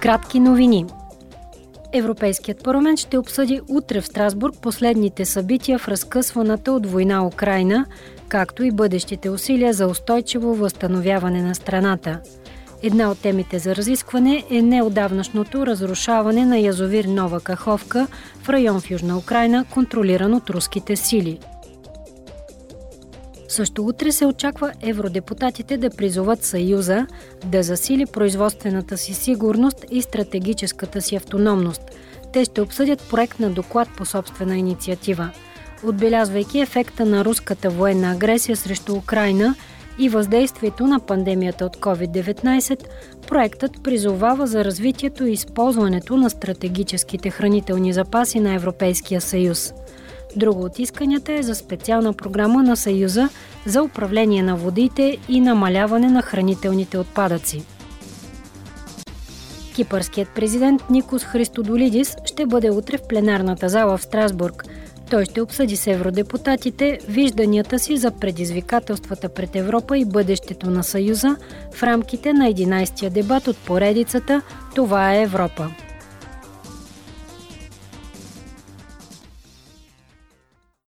Кратки новини. Европейският парламент ще обсъди утре в Страсбург последните събития в разкъсваната от война Украина, както и бъдещите усилия за устойчиво възстановяване на страната. Една от темите за разискване е неодавнашното разрушаване на язовир Нова Каховка в район в Южна Украина, контролиран от руските сили. Също утре се очаква евродепутатите да призоват Съюза да засили производствената си сигурност и стратегическата си автономност. Те ще обсъдят проект на доклад по собствена инициатива. Отбелязвайки ефекта на руската военна агресия срещу Украина и въздействието на пандемията от COVID-19, проектът призовава за развитието и използването на стратегическите хранителни запаси на Европейския съюз. Друго от исканията е за специална програма на Съюза за управление на водите и намаляване на хранителните отпадъци. Кипърският президент Никос Христодолидис ще бъде утре в пленарната зала в Страсбург. Той ще обсъди с евродепутатите вижданията си за предизвикателствата пред Европа и бъдещето на Съюза в рамките на 11-я дебат от поредицата «Това е Европа».